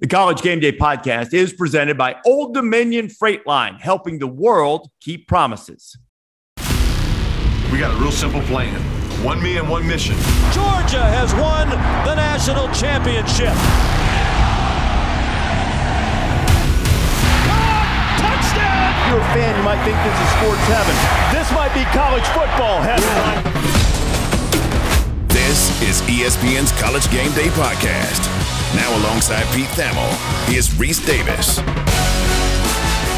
The College Game Day podcast is presented by Old Dominion Freight Line, helping the world keep promises. We got a real simple plan one me and one mission. Georgia has won the national championship. touchdown! If you're a fan, you might think this is sports heaven. This might be college football heaven. This is ESPN's College Game Day podcast. Now, alongside Pete Thamel, here's Rece Davis.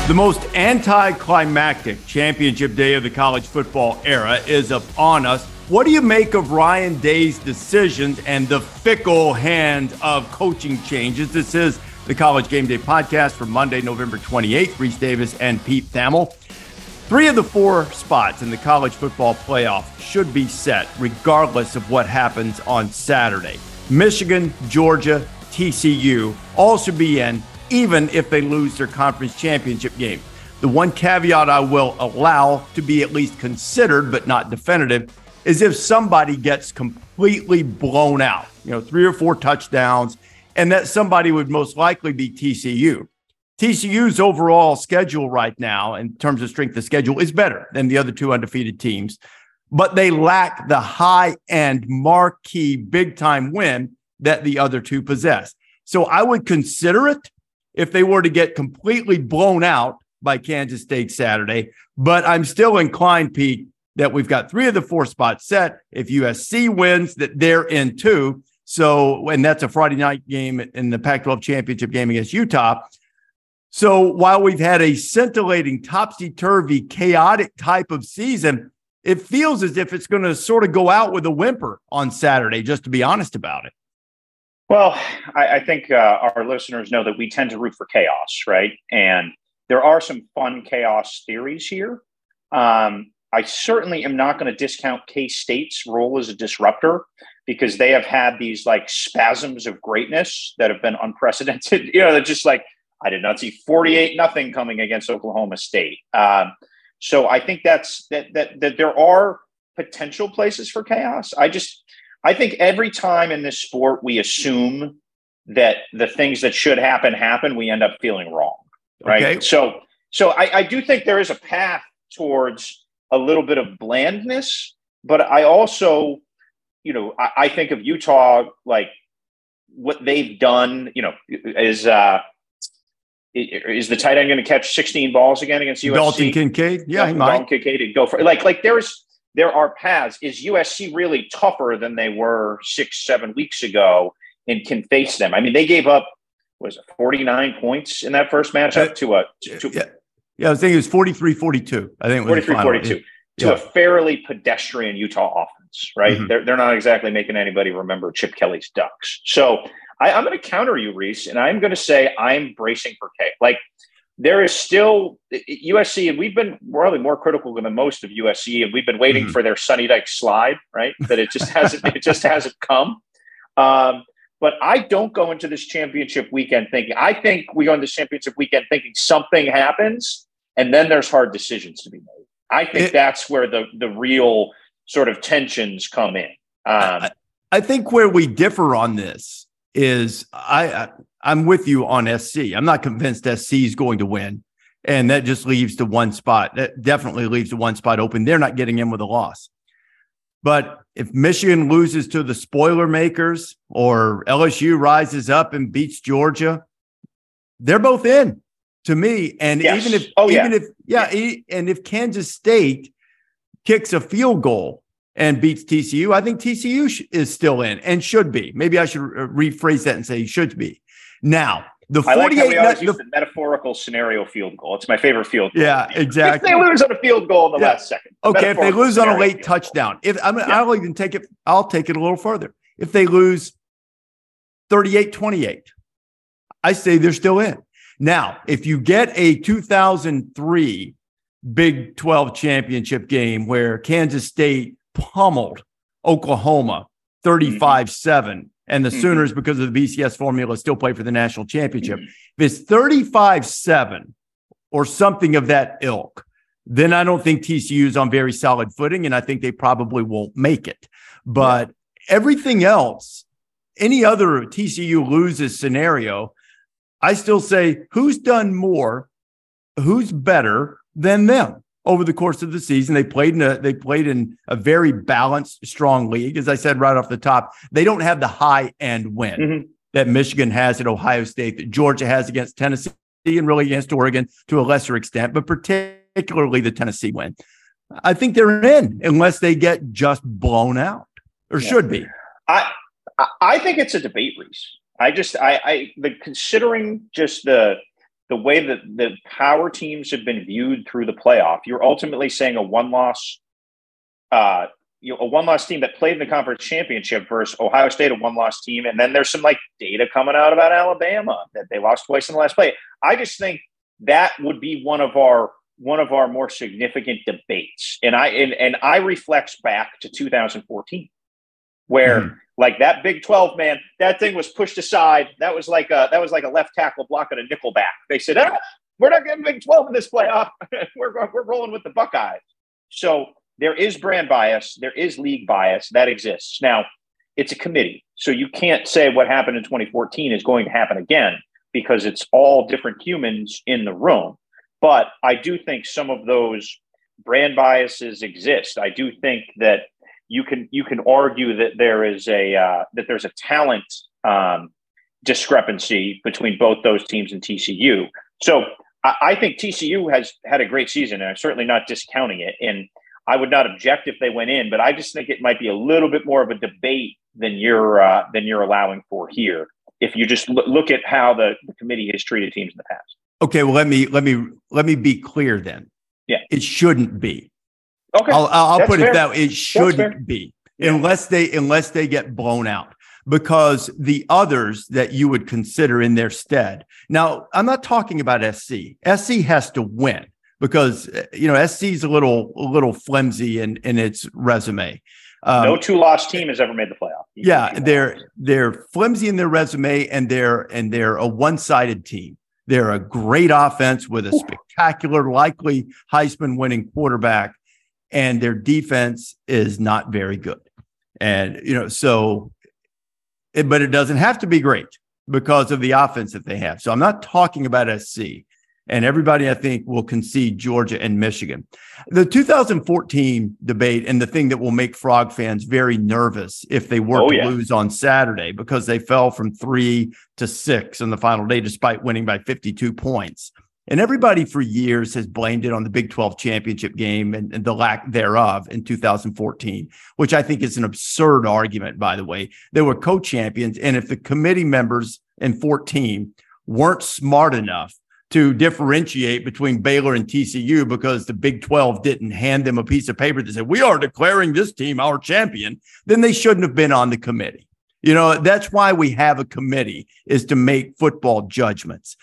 The most anticlimactic championship day of the college football era is upon us. What do you make of Ryan Day's decisions and the fickle hand of coaching changes? This is the College Game Day podcast for Monday, November 28th. Rece Davis and Pete Thamel. Three of the four spots in the college football playoff should be set regardless of what happens on Saturday. Michigan, Georgia, TCU all should be in, even if they lose their conference championship game. The one caveat I will allow to be at least considered, but not definitive, is if somebody gets completely blown out, you know, three or four touchdowns, and that somebody would most likely be TCU. TCU's overall schedule right now, in terms of strength of schedule, is better than the other two undefeated teams, but they lack the high end marquee big time win that the other two possess. So I would consider it if they were to get completely blown out by Kansas State Saturday. But I'm still inclined, Pete, that we've got three of the four spots set. If USC wins, that they're in two. So, and that's a Friday night game in the Pac 12 championship game against Utah. So, while we've had a scintillating, topsy turvy, chaotic type of season, it feels as if it's going to sort of go out with a whimper on Saturday, just to be honest about it. Well, I, I think uh, our listeners know that we tend to root for chaos, right? And there are some fun chaos theories here. Um, I certainly am not going to discount K State's role as a disruptor because they have had these like spasms of greatness that have been unprecedented. You know, they're just like, I did not see 48 nothing coming against Oklahoma State. Um, so I think that's that, that, that there are potential places for chaos. I just, I think every time in this sport we assume that the things that should happen happen, we end up feeling wrong. Right. Okay. So so I, I do think there is a path towards a little bit of blandness, but I also, you know, I, I think of Utah like what they've done, you know, is uh is the tight end going to catch 16 balls again against USC? Dalton Kincaid, yeah, Dalton, Dalton Kincaid go for like like there's there are paths. Is USC really tougher than they were six, seven weeks ago and can face them? I mean, they gave up, was it 49 points in that first matchup uh, to a. To, yeah. yeah, I was thinking it was 43 42. I think it was 43 42 to yeah. a fairly pedestrian Utah offense, right? Mm-hmm. They're, they're not exactly making anybody remember Chip Kelly's Ducks. So I, am going to counter you, Rece, and I'm going to say I'm bracing for K. Like, there is still USC, and we've been probably more critical than most of USC, and we've been waiting mm-hmm. for their Sonny Dykes slide, right? That it just hasn't it just hasn't come. Um, but I don't go into this championship weekend thinking. I think we go into this championship weekend thinking something happens, and then there's hard decisions to be made. I think it, that's where the the real sort of tensions come in. Um, I, I think where we differ on this is I I'm with you on SC. I'm not convinced SC is going to win. And that just leaves the one spot. That definitely leaves the one spot open. They're not getting in with a loss. But if Michigan loses to the spoiler makers or LSU rises up and beats Georgia, they're both in to me. And yes. even if, oh, even yeah. if, yeah, yeah, and if Kansas State kicks a field goal and beats TCU, I think TCU is still in and should be. Maybe I should uh, rephrase that and say should be. Now, the 48 I like how we always use the metaphorical scenario field goal. It's my favorite field goal. Yeah, exactly. If they lose on a field goal in the yeah. last second. Okay, if they lose on a late touchdown. If I mean, yeah. I'll even take it, I'll take it a little further. If they lose 38-28, I say they're still in. Now, if you get a 2003 Big 12 championship game where Kansas State pummeled Oklahoma mm-hmm. 35 7 and the mm-hmm. Sooners, because of the BCS formula, still play for the national championship. Mm-hmm. If it's 35 7 or something of that ilk, then I don't think TCU is on very solid footing, and I think they probably won't make it. But yeah. everything else, any other TCU loses scenario, I still say who's done more, who's better than them over the course of the season. They played in a they played in a very balanced, strong league. As I said right off the top, they don't have the high end win mm-hmm. that Michigan has at Ohio State, that Georgia has against Tennessee, and really against Oregon to a lesser extent, but particularly the Tennessee win. I think they're in unless they get just blown out, or yeah. should be. I I think it's a debate, Rece. I just I, I the considering just the the way that the power teams have been viewed through the playoff, you're ultimately saying a one loss, uh, you know, a one loss team that played in the conference championship versus Ohio State, a one loss team, and then there's some like data coming out about Alabama that they lost twice in the last play. I just think that would be one of our one of our more significant debates, and I and, and I reflects back to 2014, where. Mm like that Big 12 man, that thing was pushed aside. That was like a that was like a left tackle blocking a nickel back. They said, ah, we're not getting Big 12 in this playoff. we're, we're rolling with the Buckeyes. So there is brand bias, there is league bias that exists. Now, it's a committee. So you can't say what happened in 2014 is going to happen again because it's all different humans in the room. But I do think some of those brand biases exist. I do think that you can you can argue that there is a uh, that there's a talent um, discrepancy between both those teams and TCU. So I, I, think TCU has had a great season, and I'm certainly not discounting it. And I would not object if they went in, but I just think it might be a little bit more of a debate than you're uh, than you're allowing for here. If you just look at how the, the committee has treated teams in the past. Okay, well let me let me let me be clear then. Yeah, it shouldn't be. Okay, I'll, I'll put fair. it that way. It shouldn't be unless they unless they get blown out because the others that you would consider in their stead. Now, I'm not talking about SC. SC has to win because you know SC is a little a little flimsy in in its resume. Um, no two loss team has ever made the playoff. You yeah, they're they're flimsy in their resume and they're and they're a one sided team. They're a great offense with a spectacular, likely Heisman winning quarterback and their defense is not very good. And, you know, so, it, but it doesn't have to be great because of the offense that they have. So I'm not talking about SC. And everybody, I think, will concede Georgia and Michigan. The 2014 debate and the thing that will make Frog fans very nervous if they were oh, to yeah. lose on Saturday because they fell from three to six on the final day, despite winning by 52 points. And everybody for years has blamed it on the Big 12 championship game and, and, the lack thereof in 2014, which I think is an absurd argument, by the way. They were co champions. And if the committee members in 14 weren't smart enough to differentiate between Baylor and TCU because the Big 12 didn't hand them a piece of paper that said, We are declaring this team our champion, then they shouldn't have been on the committee. You know, that's why we have a committee is to make football judgments.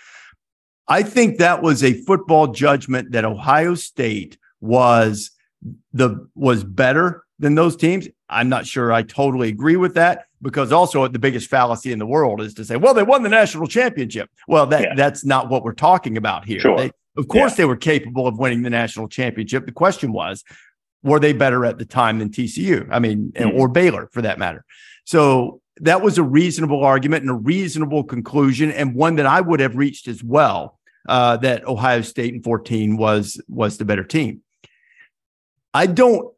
I think that was a football judgment that Ohio State was the was better than those teams. I'm not sure I totally agree with that because also the biggest fallacy in the world is to say, well, they won the national championship. Well, that yeah. that's not what we're talking about here. Sure. They, of course, yeah. they were capable of winning the national championship. The question was, were they better at the time than TCU? I mean, mm-hmm. or Baylor for that matter. So that was a reasonable argument and a reasonable conclusion, and one that I would have reached as well uh, that Ohio State in 14 was was the better team. I don't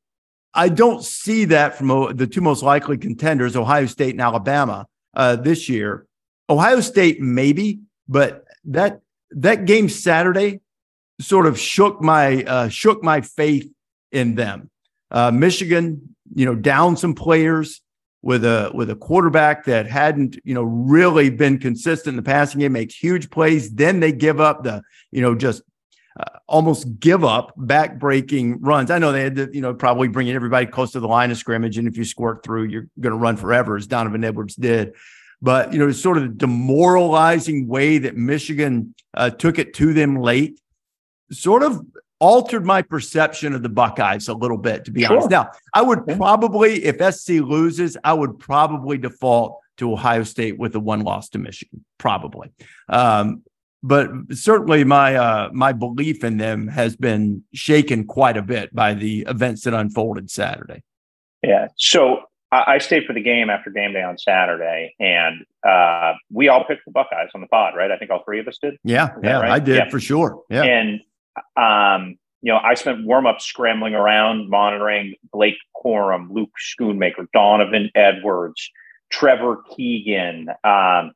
I don't see that from uh, the two most likely contenders, Ohio State and Alabama, uh, this year. Ohio State maybe, but that that game Saturday sort of shook my uh, shook my faith in them. Uh, Michigan, you know, down some players with a with a quarterback that hadn't you know really been consistent in the passing game makes huge plays then they give up the you know just uh, almost give up back breaking runs. I know they had to you know probably bringing everybody close to the line of scrimmage and if you squirt through you're going to run forever as donovan edwards did. But you know it's sort of the demoralizing way that michigan uh, took it to them late sort of altered my perception of the Buckeyes a little bit, to be sure. honest. Now, I would probably, if SC loses, I would probably default to Ohio State with a one loss to Michigan, probably. Um, but certainly, my uh, my belief in them has been shaken quite a bit by the events that unfolded Saturday. Yeah. So I, I stayed for the game after game day on Saturday, and uh, we all picked the Buckeyes on the pod, right? I think all three of us did. Yeah, yeah, right? I did yeah. for sure. Yeah, and um, you know, I spent warm up scrambling around, monitoring Blake Corum, Luke Schoonmaker, Donovan Edwards, Trevor Keegan, um,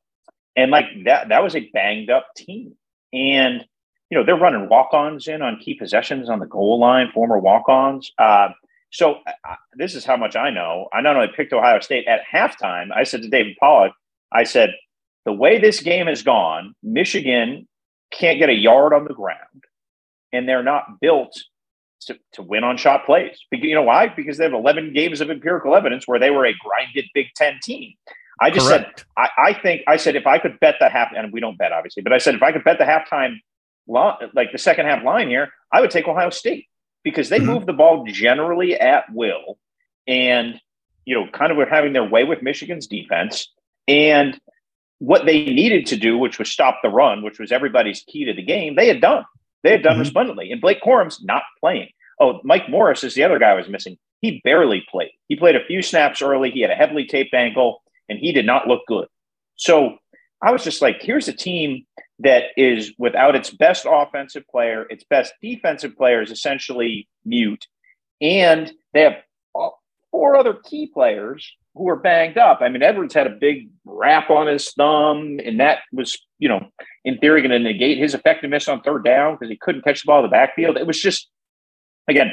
and like that. That was a banged up team, and you know they're running walk ons in on key possessions on the goal line, former walk ons. Uh, so this is how much I know. I not only picked Ohio State at halftime. I said to David Pollack, I said, the way this game has gone, Michigan can't get a yard on the ground and they're not built to, to win on shot plays. Because, you know why? Because they have 11 games of empirical evidence where they were a grinded Big Ten team. I just Correct. said, I, I, think, I said, if I could bet the half, and we don't bet obviously, but I said, if I could bet the halftime, line like the second half line here, I would take Ohio State because they mm-hmm. move the ball generally at will. And, you know, kind of were having their way with Michigan's defense. And what they needed to do, which was stop the run, which was everybody's key to the game, they had done. They had done mm-hmm. resplendently. And Blake Corum's not playing. Oh, Mike Morris is the other guy I was missing. He barely played. He played a few snaps early. He had a heavily taped ankle, and he did not look good. So I was just like, here's a team that is without its best offensive player, its best defensive player is essentially mute, and they have four other key players who are banged up. I mean, Edwards had a big wrap on his thumb, and that was, you know, in theory going to negate his effectiveness on third down because he couldn't catch the ball in the backfield. It was just, again,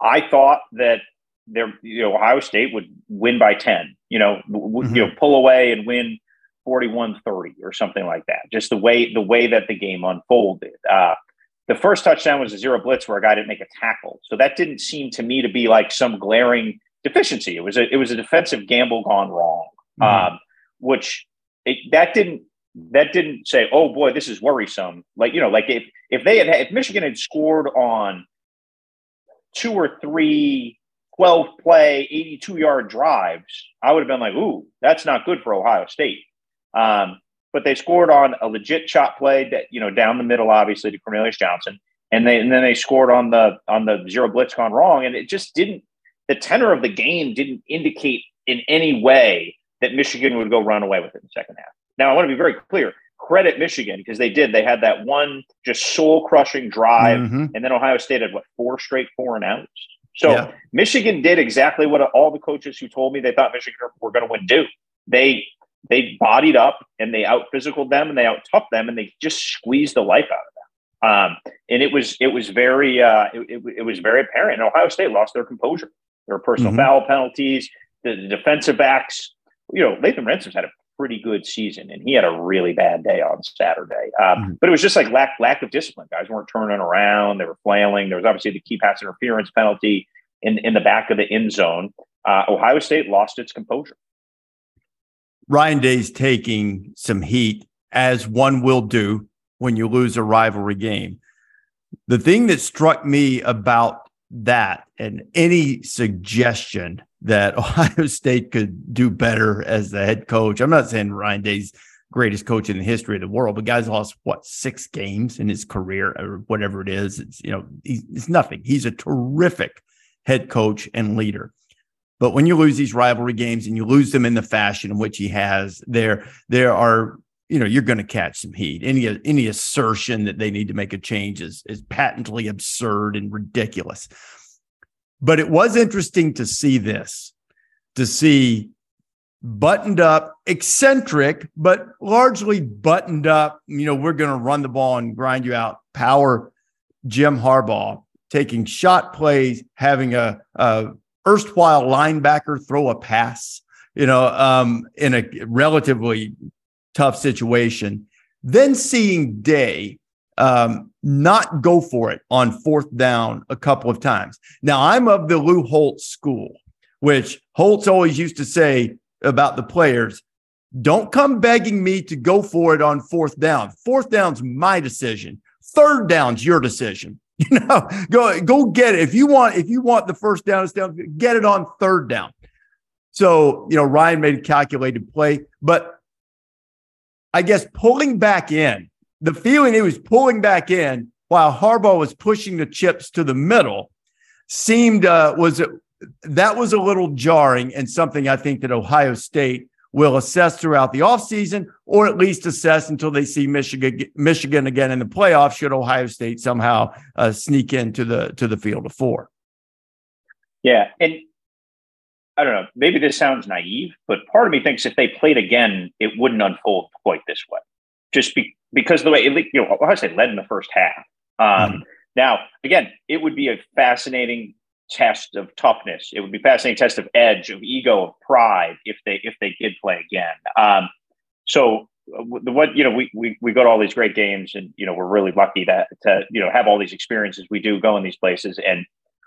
I thought that there, you know, Ohio State would win by 10, you know, mm-hmm. you know, pull away and win 41-30 or something like that. Just the way the way that the game unfolded. Uh, the first touchdown was a zero blitz where a guy didn't make a tackle. So that didn't seem to me to be like some glaring deficiency. It was a it was a defensive gamble gone wrong, mm-hmm. um, which it, that didn't that didn't say, oh boy, this is worrisome. Like you know, like if if they had if Michigan had scored on two or three 12 play 82 yard drives, I would have been like, ooh, that's not good for Ohio State. Um, but they scored on a legit chop play that you know down the middle, obviously to Cornelius Johnson, and they and then they scored on the on the zero blitz gone wrong, and it just didn't the tenor of the game didn't indicate in any way that Michigan would go run away with it in the second half. Now, I want to be very clear. Credit Michigan because they did. They had that one just soul crushing drive, mm-hmm. and then Ohio State had what four straight four and outs. So yeah. Michigan did exactly what all the coaches who told me they thought Michigan were going to win do. They they bodied up and they out physicaled them and they out toughed them and they just squeezed the life out of them. Um, and it was it was very uh, it, it, it was very apparent. And Ohio State lost their composure. There were personal mm-hmm. foul penalties. The, the, defensive backs, you know, Lathan Ransom's had a pretty good season, and he had a really bad day on Saturday. Um, mm-hmm. But it was just like lack lack of discipline. Guys weren't turning around; they were flailing. There was obviously the key pass interference penalty in in the back of the end zone. Uh, Ohio State lost its composure. Ryan Day's taking some heat, as one will do when you lose a rivalry game. The thing that struck me about that and any suggestion that Ohio State could do better as the head coach. I'm not saying Ryan Day's greatest coach in the history of the world, but guys lost what six games in his career or whatever it is. It's you know it's nothing. He's a terrific head coach and leader. But when you lose these rivalry games and you lose them in the fashion in which he has, there there are you know you're going to catch some heat. Any any assertion that they need to make a change is is patently absurd and ridiculous. But it was interesting to see this, to see buttoned up, eccentric, but largely buttoned up. You know, we're going to run the ball and grind you out. Power Jim Harbaugh taking shot plays, having a, a erstwhile linebacker throw a pass, you know, um, in a relatively tough situation. Then seeing Day um, not go for it on fourth down a couple of times. Now, I'm of the Lou Holtz school, which Holtz always used to say about the players don't come begging me to go for it on fourth down. Fourth down's my decision. Third down's your decision. You know, go go get it. If you want, if you want the first down, down, get it on third down. So, you know, Ryan made a calculated play, but I guess pulling back in, the feeling he was pulling back in while Harbaugh was pushing the chips to the middle seemed uh, was that was a little jarring and something I think that Ohio State will assess throughout the offseason or at least assess until they see Michigan Michigan again in the playoffs should Ohio State somehow uh, sneak into the to the field of four. Yeah, and I don't know, maybe this sounds naive, but part of me thinks if they played again, it wouldn't unfold quite this way. Just be, because the way it, you know, Ohio say led in the first half. Um, mm-hmm. Now, again, it would be a fascinating test of toughness. It would be a fascinating test of edge, of ego, of pride if they if they did play again. Um, so the what you know we, we we go to all these great games and you know we're really lucky to to you know have all these experiences we do go in these places and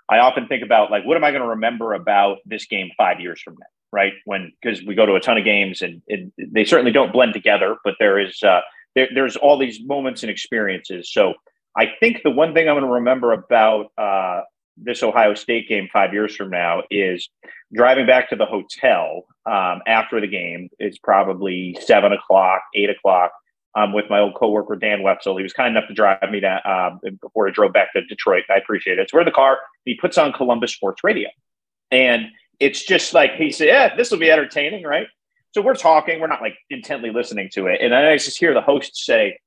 I often think about like what am I going to remember about this game five years from now right when because we go to a ton of games and it, they certainly don't blend together but there is uh, there, there's all these moments and experiences so I think the one thing I'm going to remember about uh, this Ohio State game five years from now is driving back to the hotel um, after the game. It's probably seven o'clock, eight o'clock. Um, with my old coworker Dan Wetzel, he was kind enough to drive me to um, before I drove back to Detroit. I appreciate it. So we're in the car. He puts on Columbus Sports Radio, and it's just like he said, "Yeah, this will be entertaining, right?" So we're talking. We're not like intently listening to it, and I just hear the host say,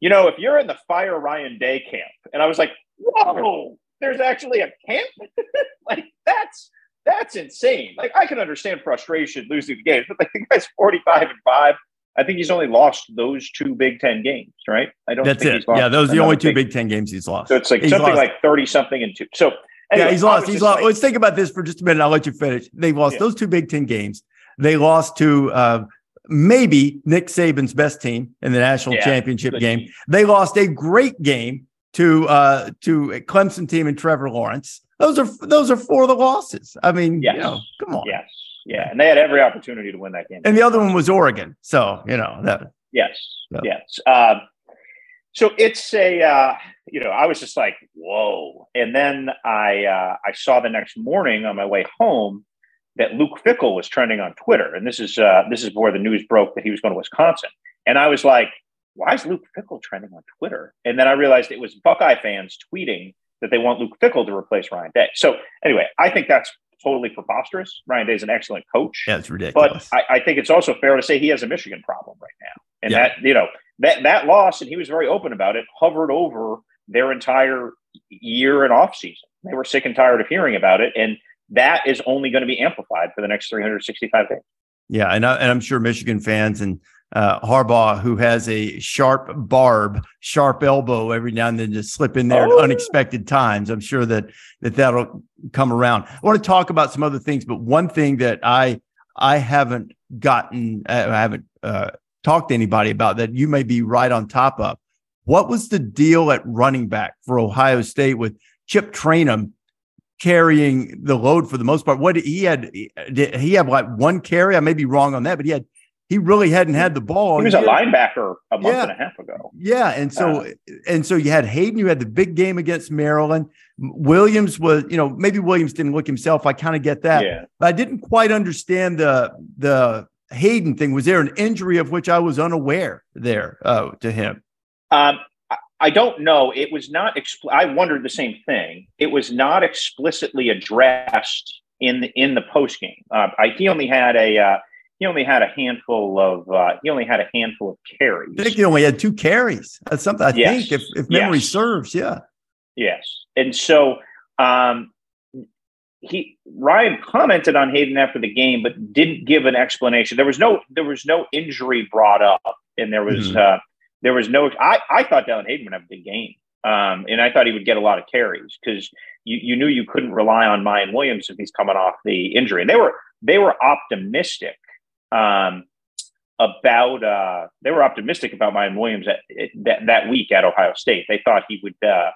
you know, if you're in the Fire Ryan Day camp, and I was like, whoa, there's actually a camp? like, that's that's insane. Like, I can understand frustration losing the games, but like, the guy's 45 and 5. I think he's only lost those two Big Ten games, right? I don't That's it. yeah, those are the only two Big, Big Ten games he's lost. So it's like he's something lost. like 30 something and two. So anyway, yeah, he's lost. He's lost. Like, Let's think about this for just a minute. I'll let you finish. They lost yeah. those two Big Ten games. They lost to uh, maybe Nick Saban's best team in the national yeah, championship game. Team. They lost a great game to uh to a Clemson team and Trevor Lawrence. Those are those are four of the losses. I mean, yes. you know, come on. Yes. Yeah. And they had every opportunity to win that game. And the other one was Oregon. So, you know, that Yes. So. Yes. Um, so it's a uh, you know, I was just like, whoa. And then I uh, I saw the next morning on my way home that Luke Fickell was trending on Twitter, and this is uh, this is where the news broke that he was going to Wisconsin. And I was like, why is Luke Fickell trending on Twitter? And then I realized it was Buckeye fans tweeting that they want Luke Fickell to replace Ryan Day. So anyway, I think that's totally preposterous. Ryan Day is an excellent coach. Yeah, it's ridiculous. But I, I, think it's also fair to say he has a Michigan problem right now, and yeah. that you know that that loss, and he was very open about it, hovered over their entire year and off season. They were sick and tired of hearing about it, and that is only going to be amplified for the next 365 days. Yeah, and, I, and I'm sure Michigan fans and uh, Harbaugh, who has a sharp barb, sharp elbow every now and then to slip in there oh. at unexpected times. I'm sure that that that'll come around. I want to talk about some other things, but one thing that I I haven't gotten, uh, I haven't uh, talked to anybody about that you may be right on top of. What was the deal at running back for Ohio State with Chip Trayanum carrying the load for the most part. What he had, did he have like one carry? I may be wrong on that, but he had, he really hadn't had the ball. He was a linebacker a month yeah. and a half ago. Yeah, and so uh, and so you had Hayden. You had the big game against Maryland. Williams was, you know, maybe Williams didn't look himself. I kind of get that, yeah. but I didn't quite understand the the Hayden thing. Was there an injury of which I was unaware there uh, to him? Um, I don't know. It was not. Expl- I wondered the same thing. It was not explicitly addressed in the in the post game. Uh, I, he only had a uh, he only had a handful of uh, he only had a handful of carries. I think he only had two carries. That's something I yes. think, if if memory yes. serves. Yeah. Yes, and so um, he Ryan commented on Hayden after the game, but didn't give an explanation. There was no there was no injury brought up, and there was. Mm-hmm uh, there was no. I, I thought Dallan Hayden would have a big game, um, and I thought he would get a lot of carries because you, you knew you couldn't rely on Miyan Williams if he's coming off the injury. And they were they were optimistic um, about uh, they were optimistic about Miyan Williams at, that that week at Ohio State. They thought he would. Uh,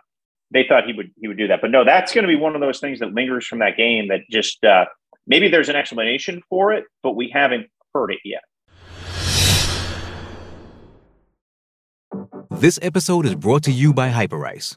they thought he would he would do that, but no, that's going to be one of those things that lingers from that game. That just uh, maybe there's an explanation for it, but we haven't heard it yet. This episode is brought to you by Hyperice,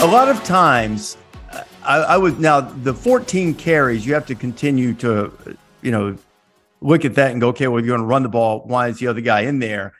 A lot of times I, I now the 14 carries you have to continue to you know look at that and go okay well you're going to run the ball why is the other guy in there?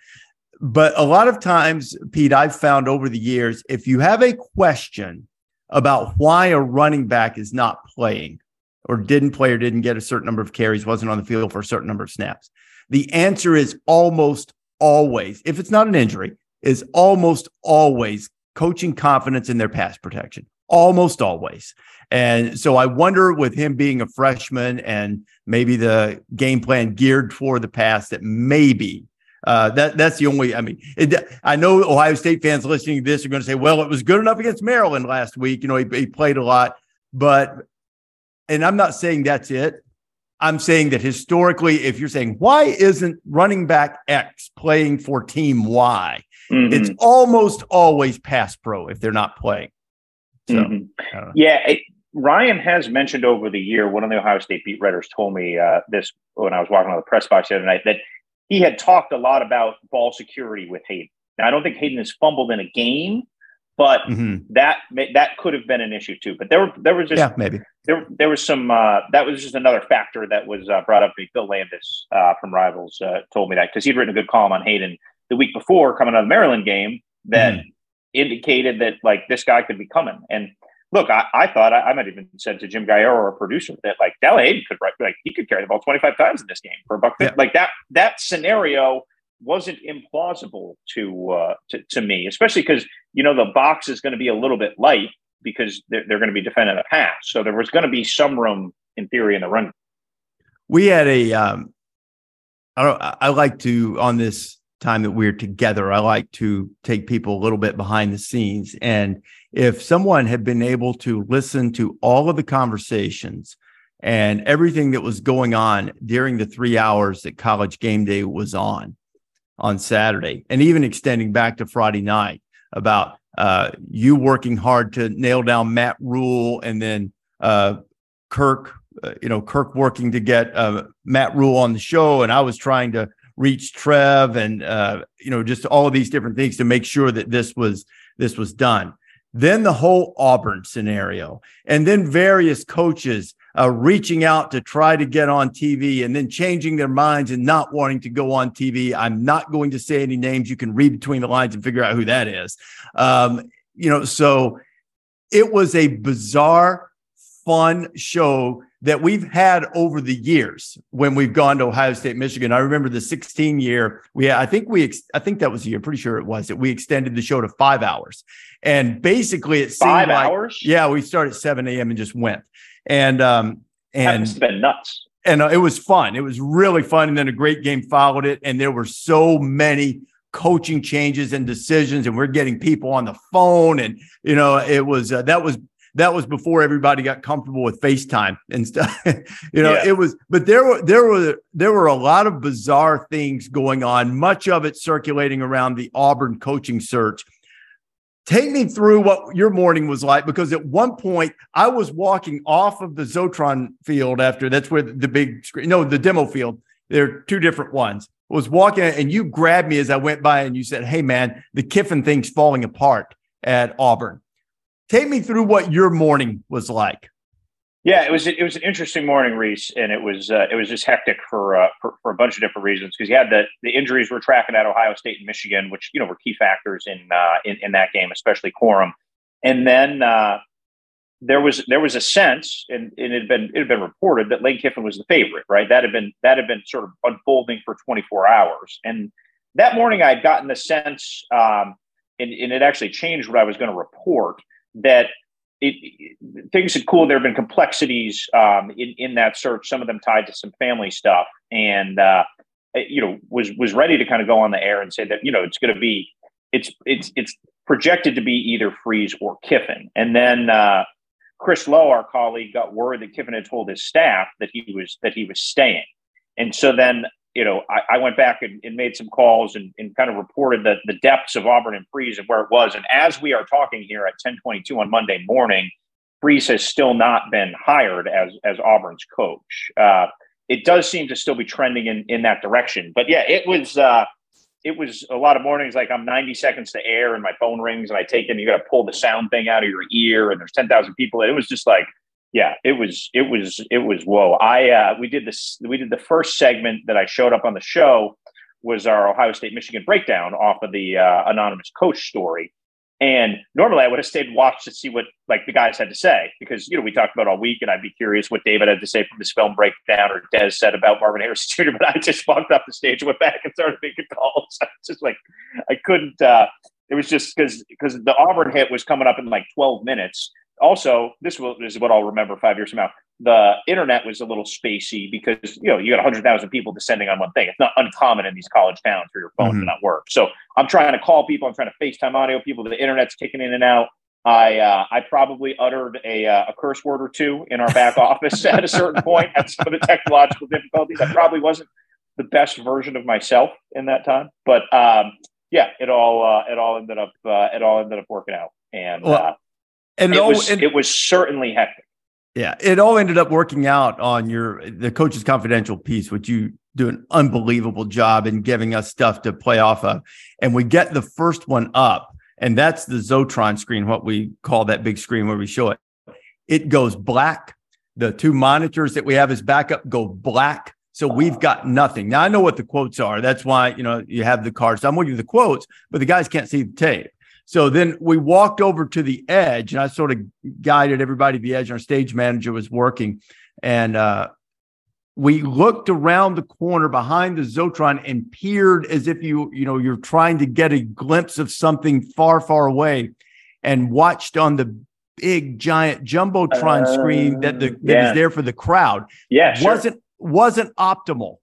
But a lot of times pete i've found over the years if you have a question about why a running back is not playing or didn't play or didn't get a certain number of carries wasn't on the field for a certain number of snaps the answer is almost always if it's not an injury is almost always coaching confidence in their pass protection almost always. And so I wonder with him being a freshman and maybe the game plan geared for the pass that maybe uh, that that's the only. I mean, it, I know Ohio State fans listening to this are going to say, "Well, it was good enough against Maryland last week." You know, he, he played a lot, but and I'm not saying that's it. I'm saying that historically, if you're saying why isn't running back X playing for team Y, Mm-hmm. It's almost always pass pro if they're not playing. So, mm-hmm. yeah, it, Ryan has mentioned over the year. One of the Ohio State beat writers told me uh, this when I was walking on the press box the other night that he had talked a lot about ball security with Hayden. Now, I don't think Hayden has fumbled in a game, but mm-hmm. that that could have been an issue too. But there were there was just yeah maybe there there was some uh, that was just another factor that was uh, brought up to me. Phil Landis uh, from Rivals uh, told me that because he'd written a good column on Hayden the week before coming out of the Maryland game that mm. indicated that like this guy could be coming. And look, I, I thought I, I, might even said to Jim Gallero or a producer, that like Dell Hayden could like he could carry the ball 25 times in this game for a buck. Yeah. Like that that scenario wasn't implausible to uh, to, to me, especially because you know the box is going to be a little bit light because they're, they're going to be defending a pass. So there was going to be some room in theory in the run. We had a um, I don't I like to on this time that we're together, I like to take people a little bit behind the scenes. And if someone had been able to listen to all of the conversations and everything that was going on during the three hours that college game day was on on Saturday, and even extending back to Friday night about uh, you working hard to nail down Matt Rhule and then uh, Kirk, uh, you know, Kirk working to get uh, Matt Rhule on the show. And I was trying to reach Trev and uh, you know just all of these different things to make sure that this was this was done. Then the whole Auburn scenario, and then various coaches uh, reaching out to try to get on TV, and then changing their minds and not wanting to go on TV. I'm not going to say any names. You can read between the lines and figure out who that is. Um, you know, so it was a bizarre, fun show that we've had over the years when we've gone to Ohio State, Michigan. I remember the 16 year we, I think we, I think that was the year, pretty sure it was that we extended the show to five hours. And basically it seemed five like, hours. Yeah. We started at 7 a.m. and just went. And, um, and it's been nuts. And uh, it was fun. It was really fun. And then a great game followed it. And there were so many coaching changes and decisions and we're getting people on the phone and you know it was uh, that was that was before everybody got comfortable with FaceTime and stuff. you know, yeah. it was, but there were there were there were a lot of bizarre things going on, much of it circulating around the Auburn coaching search. Take me through what your morning was like because at one point I was walking off of the Zotron field after that's where the big screen, no, the demo field. There are two different ones. I was walking and you grabbed me as I went by and you said, Hey man, the Kiffin thing's falling apart at Auburn. Take me through what your morning was like. Yeah, it was it was an interesting morning, Rece, and it was uh, it was just hectic for, uh, for, for a bunch of different reasons because you had the the injuries we're tracking at Ohio State and Michigan, which you know were key factors in uh, in, in that game, especially Corum, and then uh, there was there was a sense, and, and, it had been it had been reported that Lane Kiffin was the favorite, right? That had been that had been sort of unfolding for 24 hours, and that morning I had gotten the sense, um, and, and it actually changed what I was going to report that it, things had cooled. There have been complexities um, in in that search. Some of them tied to some family stuff, and uh, you know was was ready to kind of go on the air and say that you know it's going to be it's it's it's projected to be either Freeze or Kiffin, and then uh, Chris Low, our colleague, got word that Kiffin had told his staff that he was that he was staying, and so then you know, I, I went back and, and, made some calls and, and, kind of reported the, the depths of Auburn and Freeze and where it was. And as we are talking here at 1022 on Monday morning, Freeze has still not been hired as, as Auburn's coach. Uh, it does seem to still be trending in, in that direction. But yeah, it was, uh, it was a lot of mornings like I'm 90 seconds to air and my phone rings and I take it you got to pull the sound thing out of your ear and there's 10,000 people. and It was just like, yeah, it was it was it was whoa. I uh, we did this we did the first segment that I showed up on the show was our Ohio State Michigan breakdown off of the uh, anonymous coach story. And normally I would have stayed and watched to see what like the guys had to say because you know we talked about all week and I'd be curious what David had to say from his film breakdown or Des said about Marvin Harrison Jr. But I just walked off the stage, went back and started making calls. I was just like I couldn't. Uh, it was just because because the Auburn hit was coming up in like 12 minutes also, this is what I'll remember five years from now. The internet was a little spacey because you know you got 100,000 people descending on one thing. It's not uncommon in these college towns for your phone mm-hmm. to not work. So I'm trying to call people. I'm trying to FaceTime audio people. The internet's kicking in and out. I uh, I probably uttered a, uh, a curse word or two in our back office at a certain point at some of the technological difficulties. I probably wasn't the best version of myself in that time, but um, yeah, it all uh, it all ended up uh, it all ended up working out. And well, uh, and it, was, and, it was certainly hectic. Yeah, it all ended up working out on your the coach's confidential piece, which you do an unbelievable job in giving us stuff to play off of. And we get the first one up, and that's the Zotron screen, what we call that big screen where we show it. It goes black. The two monitors that we have as backup go black. So we've got nothing. Now I know what the quotes are. That's why you know you have the cards. So I'm with you the quotes, but the guys can't see the tape. So then we walked over to the edge, and I sort of guided everybody to the edge. Our stage manager was working, and uh, we looked around the corner behind the Zotron and peered as if you, you know, you're trying to get a glimpse of something far, far away, and watched on the big giant jumbotron uh, screen that the that yeah. is there for the crowd. Yeah, sure. wasn't wasn't optimal.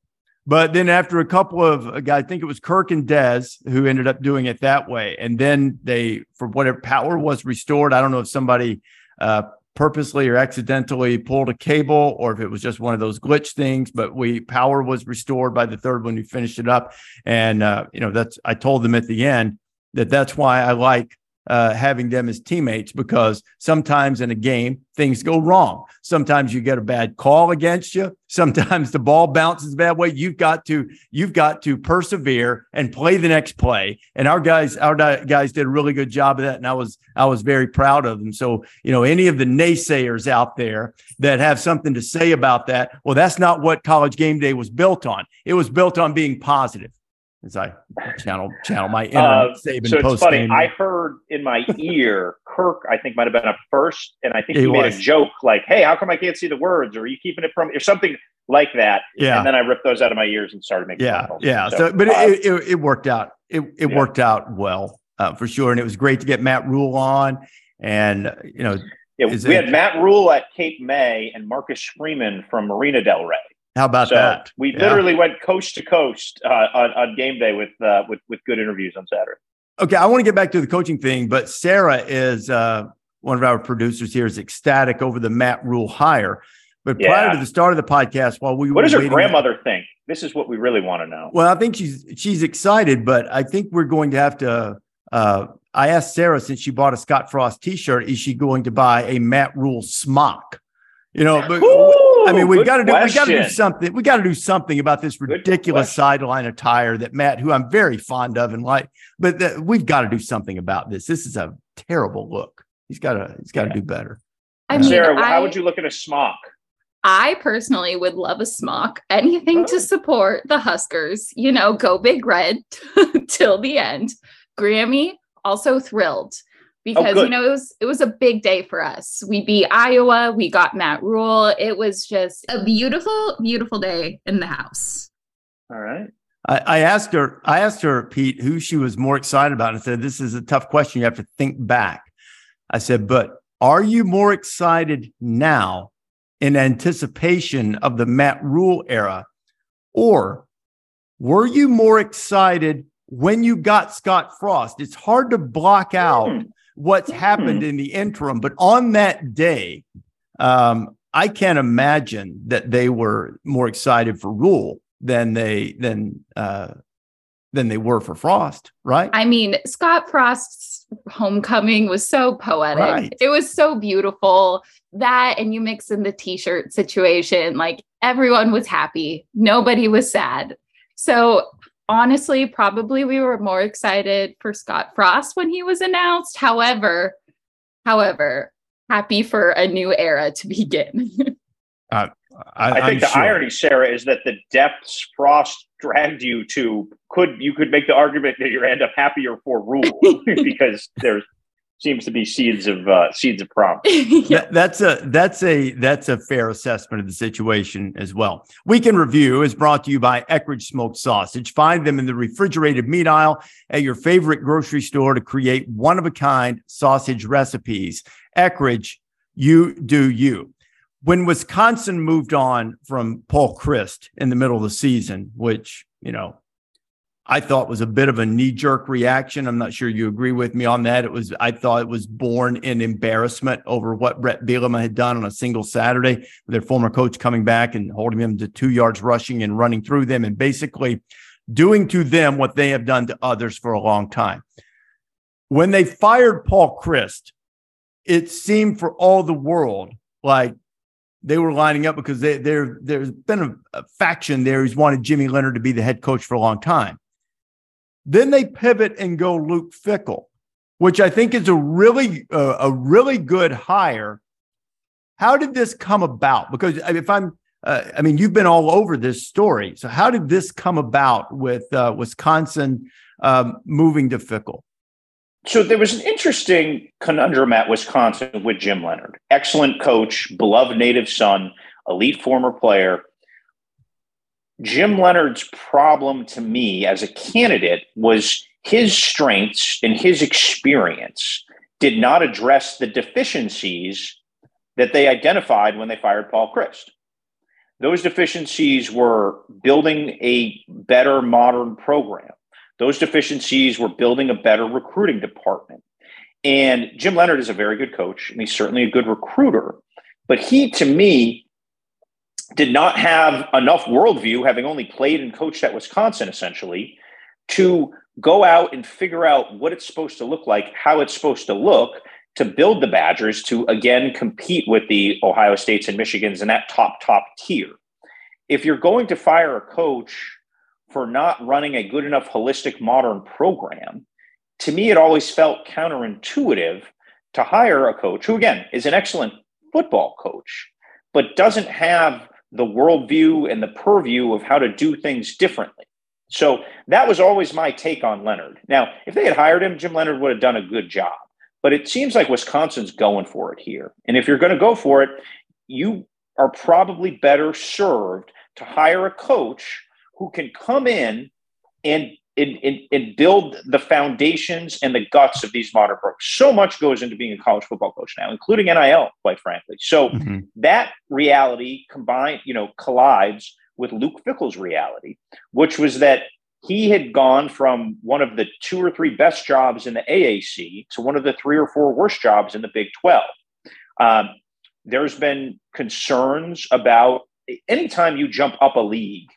But then after a couple of, I think it was Kirk and Dez who ended up doing it that way. And then they, for whatever power was restored, I don't know if somebody uh, purposely or accidentally pulled a cable or if it was just one of those glitch things, but we power was restored by the third when we finished it up. And, uh, you know, that's, I told them at the end that that's why I like uh, having them as teammates because sometimes in a game things go wrong. Sometimes you get a bad call against you. Sometimes the ball bounces a bad way. You've got to you've got to persevere and play the next play. And our guys our guys did a really good job of that, and I was I was very proud of them. So you know any of the naysayers out there that have something to say about that, well, that's not what College Game Day was built on. It was built on being positive as I channel channel my inner uh, Saban So it's funny. I heard in my ear, Kirk, I think might have been up first, and I think he, he made a joke like, "Hey, how come I can't see the words? Or are you keeping it from?" or something like that. Yeah. And then I ripped those out of my ears and started making. Yeah, yeah. So, so but uh, it, it, it worked out. It it yeah. worked out well uh, for sure, and it was great to get Matt Rhule on, and you know. Yeah, we it, had Matt Rhule at Cape May and Marcus Freeman from Marina Del Rey. How about so that? We yeah. literally went coast to coast uh, on, on, game day with, uh, with with good interviews on Saturday. Okay, I want to get back to the coaching thing, but Sara is uh, one of our producers here is ecstatic over the Matt Rhule hire. But yeah. prior to the start of the podcast, while we what does her grandmother think? This is what we really want to know. Well, I think she's she's excited, but I think we're going to have to. Uh, I asked Sara since she bought a Scott Frost T-shirt, is she going to buy a Matt Rhule smock? You know, but Ooh, I mean, we've got to do we got to do something. We got to do something about this ridiculous sideline attire that Matt, who I'm very fond of and like, but the, we've got to do something about this. This is a terrible look. He's got to he's got to yeah. do better. I uh, mean, Sara, I, how would you look at a smock? I personally would love a smock. Anything oh. to support the Huskers. You know, go big red till the end. Grammy also thrilled. Oh, because oh, you know it was it was a big day for us. We beat Iowa, we got Matt Rhule. It was just a beautiful, beautiful day in the house. All right. I, I asked her, I asked her, Pete, who she was more excited about. And I said, This is a tough question. You have to think back. I said, but Are you more excited now in anticipation of the Matt Rhule era? Or were you more excited when you got Scott Frost? It's hard to block out mm. What's mm. happened in the interim, but on that day, um, I can't imagine that they were more excited for Rhule than they than uh, than they were for Frost, right? I mean, Scott Frost's homecoming was so poetic. Right. It was so beautiful. That and you mix in the t-shirt situation, like everyone was happy. Nobody was sad. So honestly, probably we were more excited for Scott Frost when he was announced. However, however, happy for a new era to begin. uh, I, I, think I'm the sure. irony, Sara, is that the depths Frost dragged you to could you could make the argument that you end up happier for Rhule because there's seems to be seeds of uh, seeds of promise. yeah. that, that's a that's a that's a fair assessment of the situation as well. Weekend Review is brought to you by Eckrich Smoked Sausage. Find them in the refrigerated meat aisle at your favorite grocery store to create one of a kind sausage recipes. Eckrich, you do you. When Wisconsin moved on from Paul Chryst in the middle of the season, which you know I thought was a bit of a knee jerk reaction. I'm not sure you agree with me on that. It was, I thought it was born in embarrassment over what Bret Bielema had done on a single Saturday, with their former coach coming back and holding them to two yards rushing and running through them and basically doing to them what they have done to others for a long time. When they fired Paul Chryst, it seemed for all the world like they were lining up because they, there's been a, a faction there who's wanted Jimmy Leonhard to be the head coach for a long time. Then they pivot and go Luke Fickell, which I think is a really uh, a really good hire. How did this come about? Because if I'm, uh, I mean, you've been all over this story. So how did this come about with uh, Wisconsin um, moving to Fickell? So there was an interesting conundrum at Wisconsin with Jim Leonhard. excellent coach, beloved native son, elite former player. Jim Leonhard's problem to me as a candidate was his strengths and his experience did not address the deficiencies that they identified when they fired Paul Chryst. Those deficiencies were building a better modern program. Those deficiencies were building a better recruiting department. And Jim Leonhard is a very good coach, and he's certainly a good recruiter. But he, to me, did not have enough worldview, having only played and coached at Wisconsin essentially, to go out and figure out what it's supposed to look like, how it's supposed to look to build the Badgers to again compete with the Ohio States and Michigans in that top, top tier. If you're going to fire a coach for not running a good enough holistic modern program, to me, it always felt counterintuitive to hire a coach who, again, is an excellent football coach, but doesn't have the worldview and the purview of how to do things differently. So that was always my take on Leonhard. Now, if they had hired him, Jim Leonhard would have done a good job. But it seems like Wisconsin's going for it here. And if you're going to go for it, you are probably better served to hire a coach who can come in and and, and, and, build the foundations and the guts of these modern programs. So much goes into being a college football coach now, including NIL, quite frankly. So mm-hmm. that reality combined, you know, collides with Luke Fickell's reality, which was that he had gone from one of the two or three best jobs in the AAC to one of the three or four worst jobs in the Big 12. Um, there's been concerns about anytime you jump up a league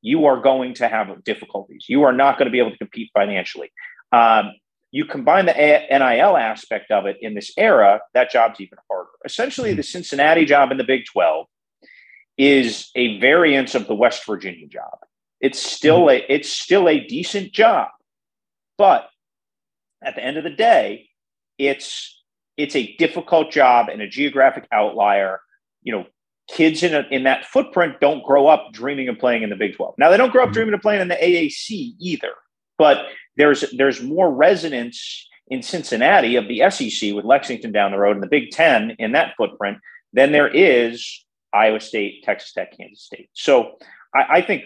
you are going to have difficulties. You are not going to be able to compete financially. Um, you combine the NIL aspect of it in this era, that job's even harder. Essentially, the Cincinnati job in the Big 12 is a variance of the West Virginia job. It's still a it's still a decent job, but at the end of the day, it's it's a difficult job and a geographic outlier. You know, kids in, a, in that footprint don't grow up dreaming of playing in the Big 12. Now, they don't grow up mm-hmm. dreaming of playing in the AAC either, but there's, there's more resonance in Cincinnati of the SEC with Lexington down the road and the Big 10 in that footprint than there is Iowa State, Texas Tech, Kansas State. So I, I think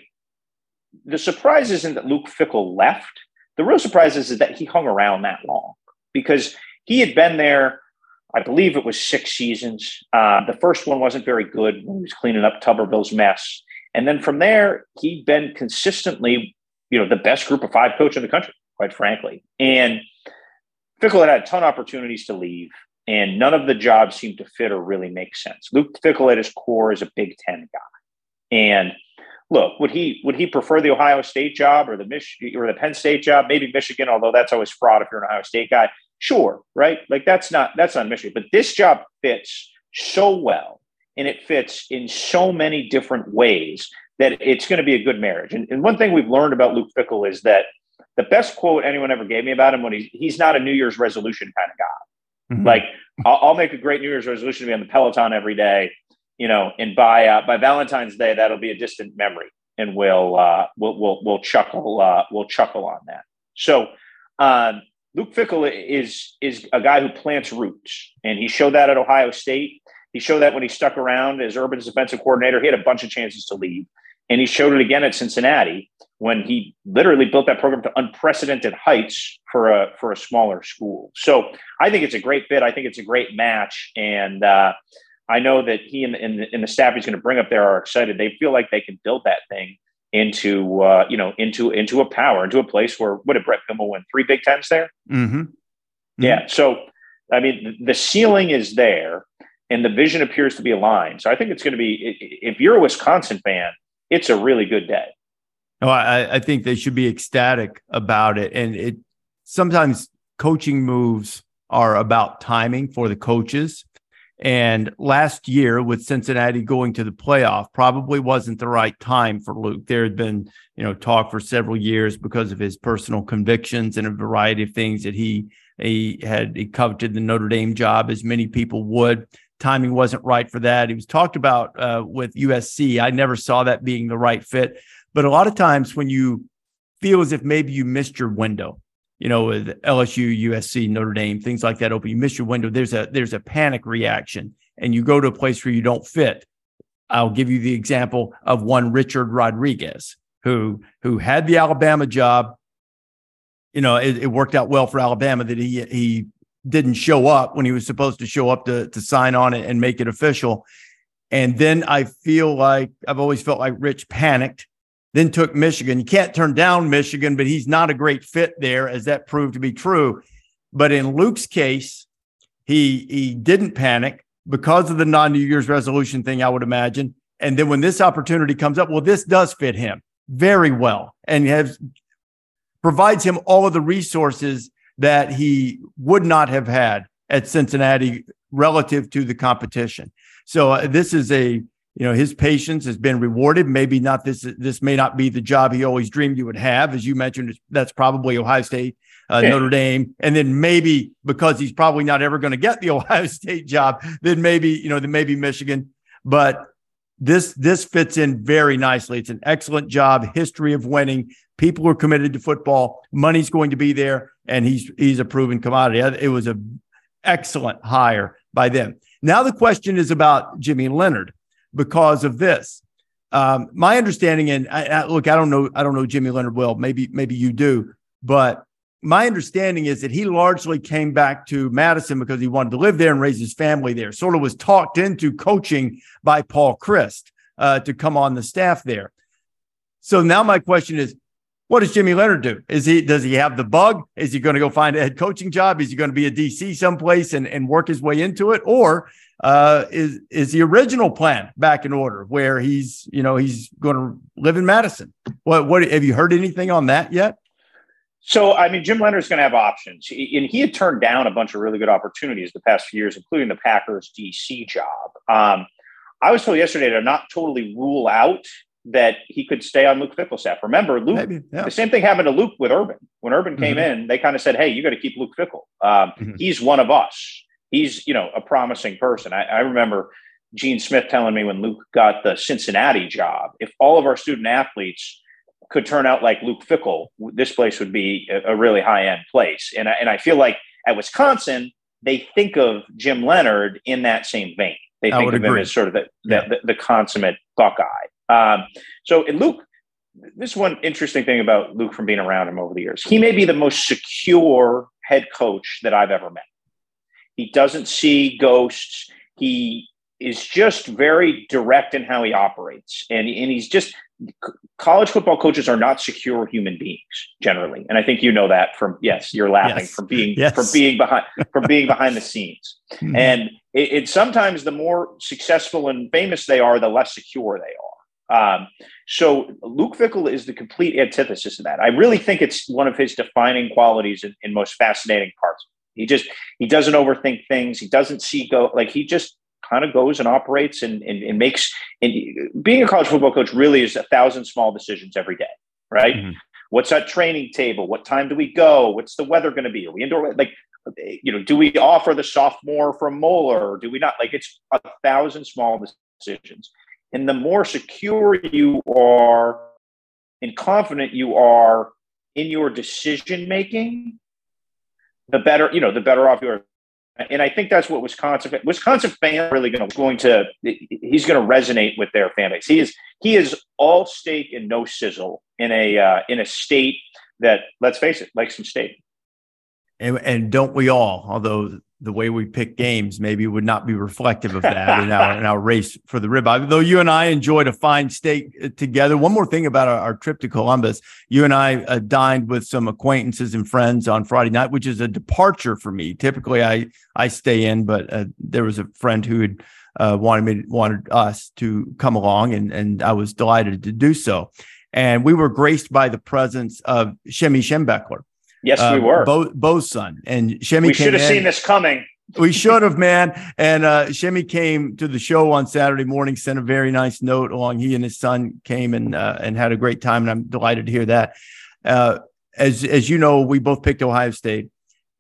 the surprise isn't that Luke Fickell left. The real surprise is, is that he hung around that long because he had been there I believe it was six seasons. Uh, the first one wasn't very good. When he was cleaning up Tuberville's mess. And then from there, he'd been consistently, you know, the best group of five coach in the country, quite frankly. And Fickell had had a ton of opportunities to leave, and none of the jobs seemed to fit or really make sense. Luke Fickell at his core is a Big Ten guy. And look, would he would he prefer the Ohio State job or the Mich- or the Penn State job? Maybe Michigan, although that's always fraud if you're an Ohio State guy. Sure, right? Like that's not that's not Michigan, but this job fits so well and it fits in so many different ways that it's going to be a good marriage. And, and one thing we've learned about Luke Fickell is that the best quote anyone ever gave me about him when he's he's not a New Year's resolution kind of guy. Mm-hmm. Like I'll, I'll, make a great New Year's resolution to be on the Peloton every day, you know, and by uh, by Valentine's Day that'll be a distant memory, and we'll uh, we'll we'll we'll chuckle uh, we'll chuckle on that. So um, Luke Fickell is is a guy who plants roots, and he showed that at Ohio State. He showed that when he stuck around as Urban's defensive coordinator. He had a bunch of chances to leave, and he showed it again at Cincinnati when he literally built that program to unprecedented heights for a for a smaller school. So I think it's a great fit. I think it's a great match, and uh, I know that he and, and, and the staff he's going to bring up there are excited. They feel like they can build that thing into uh, you know into into a power into a place where what did Bret Bielema win three Big Tens there? Mm-hmm. Mm-hmm. Yeah. So I mean, the ceiling is there, and the vision appears to be aligned. So I think it's going to be if you're a Wisconsin fan, it's a really good day. Oh, I, I think they should be ecstatic about it, and it sometimes coaching moves are about timing for the coaches and last year, with Cincinnati going to the playoff, probably wasn't the right time for Luke. There had been, you know, talk for several years because of his personal convictions and a variety of things that he he had he coveted the Notre Dame job, as many people would. Timing wasn't right for that. He was talked about uh, with USC. I never saw that being the right fit. But a lot of times when you feel as if maybe you missed your window, you know, with LSU, USC, Notre Dame, things like that open, you miss your window. There's a there's a panic reaction, and you go to a place where you don't fit. I'll give you the example of one Richard Rodriguez, who who had the Alabama job. You know, it, it worked out well for Alabama that he he didn't show up when he was supposed to show up to to sign on it and make it official. And then I feel like I've always felt like Rich panicked then took Michigan. You can't turn down Michigan, but he's not a great fit there, as that proved to be true. But in Luke's case, he he didn't panic because of the non-New Year's resolution thing, I would imagine. And then when this opportunity comes up, well, this does fit him very well and has provides him all of the resources that he would not have had at Cincinnati relative to the competition. So uh, this is a you know his patience has been rewarded. Maybe not this this may not be the job he always dreamed he would have. As you mentioned that's probably ohio state uh, yeah. notre dame. And then maybe because he's probably not ever going to get the ohio state job then maybe you know then maybe michigan. But this this fits in very nicely. It's an excellent job history of winning. People are committed to football. Money's going to be there and he's he's a proven commodity. It was a excellent hire by them. Now the question is about jimmy leonhard because of this. Um, my understanding, and I, I, look, I don't know, I don't know Jimmy Leonhard well. Maybe, maybe you do, but my understanding is that he largely came back to Madison because he wanted to live there and raise his family there. Sort of was talked into coaching by Paul Chryst uh, to come on the staff there. So now my question is, what does Jimmy Leonhard do? Is he does he have the bug? Is he going to go find a head coaching job? Is he going to be a DC someplace and, and work his way into it? Or uh, is is the original plan back in order where he's you know he's going to live in Madison? What what have you heard anything on that yet? So I mean, Jim Leonhard's going to have options, and he had turned down a bunch of really good opportunities the past few years, including the Packers DC job. Um, I was told yesterday to not totally rule out that he could stay on Luke Fickell's staff. Remember, Luke. Maybe, yeah. The same thing happened to Luke with Urban. When Urban came mm-hmm. in, they kind of said, "Hey, you got to keep Luke Fickell. Um, mm-hmm. He's one of us." he's you know a promising person. I, I remember Gene Smith telling me when Luke got the Cincinnati job, if all of our student athletes could turn out like Luke Fickell, this place would be a, a really high end place. And I, and I feel like at Wisconsin, they think of Jim Leonhard in that same vein. They think of agree. him as sort of the, yeah. the, the, consummate Buckeye. Um, so, in Luke, this one interesting thing about Luke from being around him over the years. He may be the most secure head coach that I've ever met He doesn't see ghosts. He is just very direct in how he operates, and and he's just college football coaches are not secure human beings generally, and I think you know that from yes, you're laughing yes. from being yes. from being behind from being behind the scenes, mm-hmm. and it, it, sometimes the more successful and famous they are, the less secure they are. Um, so Luke Fickell is the complete antithesis of that. I really think it's one of his defining qualities and, and most fascinating parts. He just he doesn't overthink things. He doesn't see go like he just kind of goes and operates and, and, and, makes and being a college football coach really is a thousand small decisions every day, right? Mm-hmm. What's that training table? What time do we go? What's the weather going to be? Are we indoor? Like, you know, do we offer the sophomore from Moeller? Or do we not? Like, it's a thousand small decisions. And the more secure you are and confident you are in your decision making, the better, you know, the better off you are. And I think that's what Wisconsin Wisconsin fan really going to going to he's going to resonate with their fan base. He is he is all steak and no sizzle in a uh, in a state that let's face it likes some steak. And, and don't we all? Although the way we pick games maybe would not be reflective of that in our in our race for the ribeye. Though you and I enjoyed a fine steak uh, together. One more thing about our, our trip to Columbus, you and I uh, dined with some acquaintances and friends on Friday night, which is a departure for me. Typically, I I stay in, but uh, there was a friend who had uh, wanted me wanted us to come along, and and I was delighted to do so. And we were graced by the presence of Shemy Schembechler Yes, uh, we were. Bo, Bo's son. And Shemy We should have seen this coming. we should have, man. And uh, Shemy came to the show on Saturday morning, sent a very nice note along. He and his son came and uh, and had a great time, and I'm delighted to hear that. Uh, as as you know, we both picked Ohio State,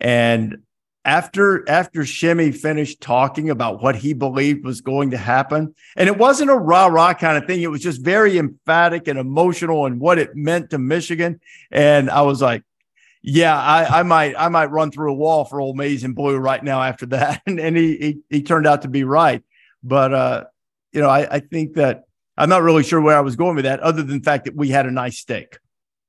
and after after Shemy finished talking about what he believed was going to happen, and it wasn't a rah rah kind of thing. It was just very emphatic and emotional and what it meant to Michigan. And I was like, yeah, I, I, might I might run through a wall for Old Maize and Blue right now after that, and, and he, he, he turned out to be right. But uh, you know, I, I think that I'm not really sure where I was going with that, other than the fact that we had a nice steak.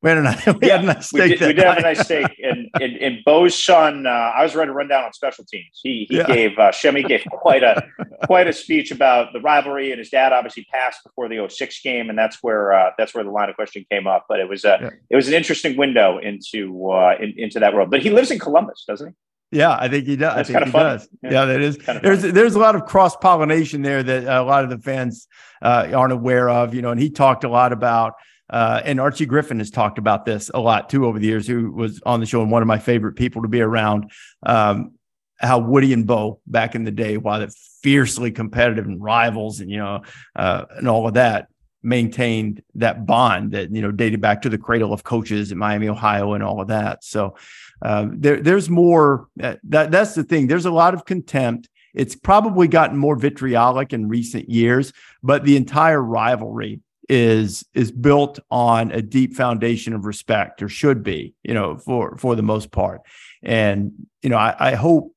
We had a nice, we yeah, had a nice steak. We did, we did have a nice steak. And, and, and Bo's son, uh, I was ready to run down on special teams. He he yeah. gave uh, Shemy gave quite a quite a speech about the rivalry, and his dad obviously passed before the 06 game, and that's where uh, that's where the line of question came up. But it was a yeah. it was an interesting window into uh, in, into that world. But he lives in Columbus, doesn't he? Yeah, I think he does. That's I think he funny. does. Yeah. yeah, that is. There's funny. there's a lot of cross pollination there that a lot of the fans uh, aren't aware of. You know, and he talked a lot about uh, and Archie Griffin has talked about this a lot too over the years, who was on the show and one of my favorite people to be around. Um, how Woody and Bo back in the day, while they're fiercely competitive and rivals and, you know, uh, and all of that, maintained that bond that, you know, dated back to the cradle of coaches in Miami, Ohio, and all of that. So um, there, there's more. Uh, that That's the thing. There's a lot of contempt. It's probably gotten more vitriolic in recent years, but the entire rivalry is is built on a deep foundation of respect or should be you know for for the most part. And you know i, I hope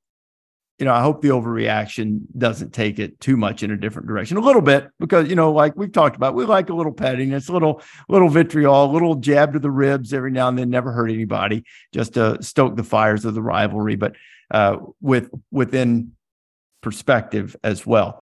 you know i hope the overreaction doesn't take it too much in a different direction. A little bit because you know like we've talked about we like a little pettiness a little little vitriol a little jab to the ribs every now and then never hurt anybody just to stoke the fires of the rivalry but uh with within perspective as well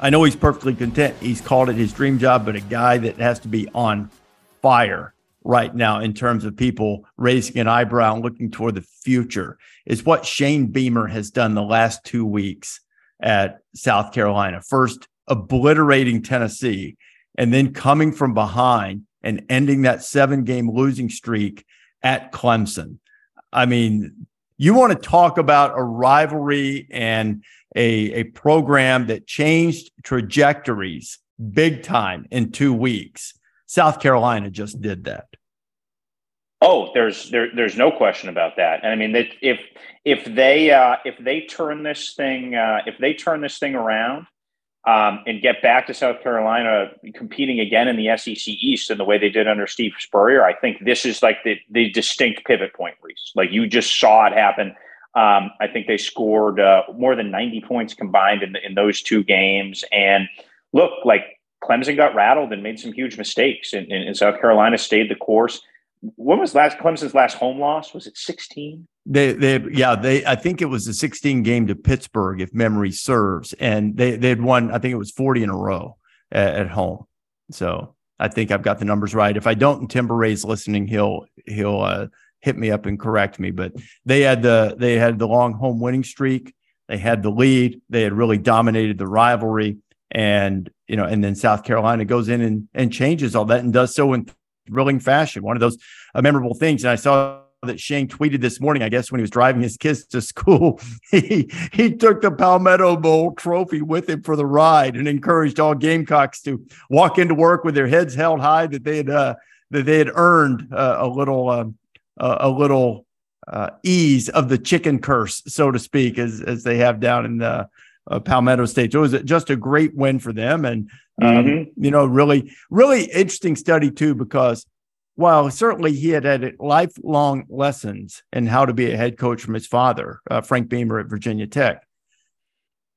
I know he's perfectly content. He's called it his dream job, but a guy that has to be on fire right now in terms of people raising an eyebrow and looking toward the future is what Shane Beamer has done the last two weeks at South Carolina. First, obliterating Tennessee, and then coming from behind and ending that seven game losing streak at Clemson. I mean, you want to talk about a rivalry and a, a program that changed trajectories big time in two weeks. South Carolina just did that. Oh, there's there, there's no question about that. And I mean, that if if they uh, if they turn this thing uh, if they turn this thing around um, and get back to South Carolina competing again in the SEC East in the way they did under Steve Spurrier, I think this is like the the distinct pivot point, Rece. Like you just saw it happen. Um, I think they scored uh, more than 90 points combined in, in those two games. And look, like Clemson got rattled and made some huge mistakes, and, and, South Carolina stayed the course. When was last Clemson's last home loss? Was it 16? They, they, yeah, they. I think it was a 16 game to Pittsburgh, if memory serves, and they they had won. I think it was 40 in a row at, at home. So I think I've got the numbers right. If I don't, Timber Ray's listening, he'll he'll uh, hit me up and correct me. But they had the they had the long home winning streak. They had the lead. They had really dominated the rivalry and you know, and then South Carolina goes in and and changes all that and does so in thrilling fashion. One of those uh, memorable things. And I saw that Shane tweeted this morning, I guess when he was driving his kids to school, he he took the Palmetto Bowl trophy with him for the ride and encouraged all Gamecocks to walk into work with their heads held high that they had uh, that they had earned uh, a little um, a little uh, ease of the chicken curse, so to speak, as as they have down in the uh, Palmetto State. So it was just a great win for them, and um, mm-hmm. you know, really, really interesting study too, because while certainly he had had lifelong lessons in how to be a head coach from his father, uh, Frank Beamer at Virginia Tech.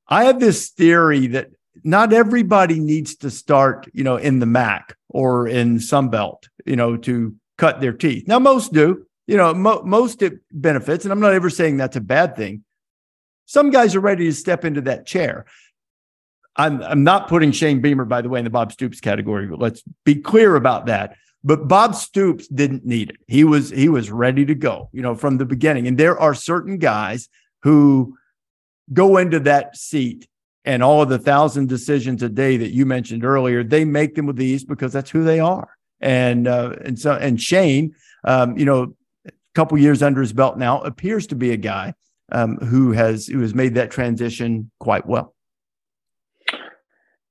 I have this theory that not everybody needs to start, you know, in the MAC or in Sunbelt, you know, to cut their teeth. Now, most do, you know, mo- most it benefits, and I'm not ever saying that's a bad thing. Some guys are ready to step into that chair. I'm, I'm not putting Shane Beamer, by the way, in the Bob Stoops category, but let's be clear about that. But Bob Stoops didn't need it. He was he was ready to go, you know, from the beginning. And there are certain guys who go into that seat and all of the thousand decisions a day that you mentioned earlier, they make them with ease because that's who they are. And uh, and so and Shane, um, you know, couple years under his belt now, appears to be a guy um, who has who has made that transition quite well.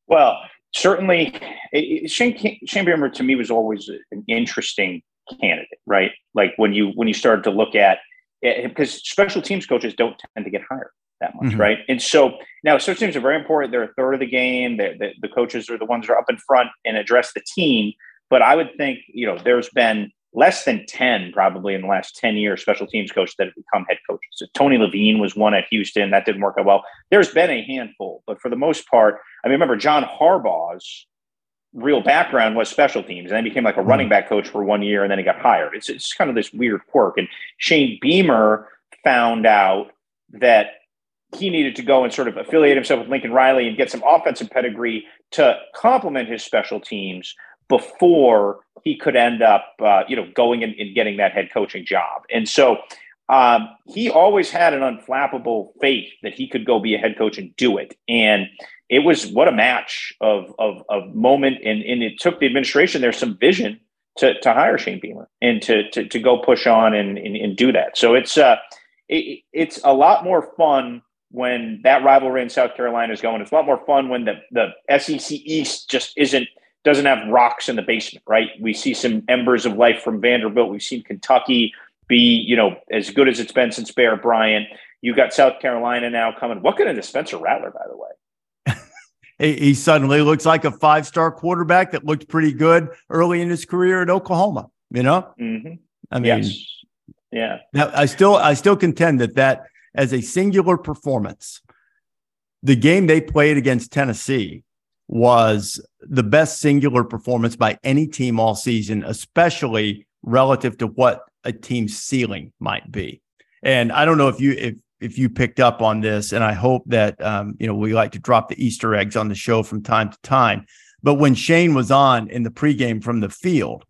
Well, certainly, it, Shane, Shane Beamer to me was always an interesting candidate, right? Like when you when you started to look at because special teams coaches don't tend to get hired that much, mm-hmm. right? And so now special teams are very important. They're a third of the game. The, the coaches are the ones that are up in front and address the team. But I would think, you know, there's been less than 10 probably in the last 10 years special teams coaches that have become head coaches. So Tony Levine was one at Houston. That didn't work out well. There's been a handful, but for the most part, I mean, remember John Harbaugh's real background was special teams and then became like a hmm. running back coach for one year and then he got hired. It's, it's kind of this weird quirk. And Shane Beamer found out that he needed to go and sort of affiliate himself with Lincoln Riley and get some offensive pedigree to complement his special teams before he could end up, uh, you know, going and, getting that head coaching job. And so um, he always had an unflappable faith that he could go be a head coach and do it. And it was what a match of of, of moment, and, and it took the administration there some vision to, to hire Shane Beamer and to, to, to go push on and, and, and do that. So it's uh, it, it's a lot more fun when that rivalry in South Carolina is going. It's a lot more fun when the the SEC East just isn't doesn't have rocks in the basement, right? We see some embers of life from Vanderbilt. We've seen Kentucky be, you know, as good as it's been since Bear Bryant. You've got South Carolina now coming. What kind of Spencer Rattler, by the way? he suddenly looks like a five star quarterback that looked pretty good early in his career at Oklahoma. You know, mm-hmm. I mean, yes. yeah. Now, I still, I still contend that that as a singular performance, the game they played against Tennessee was the best singular performance by any team all season, especially relative to what a team's ceiling might be. And I don't know if you if if you picked up on this, and I hope that um, you know we like to drop the Easter eggs on the show from time to time. But when Shane was on in the pregame from the field,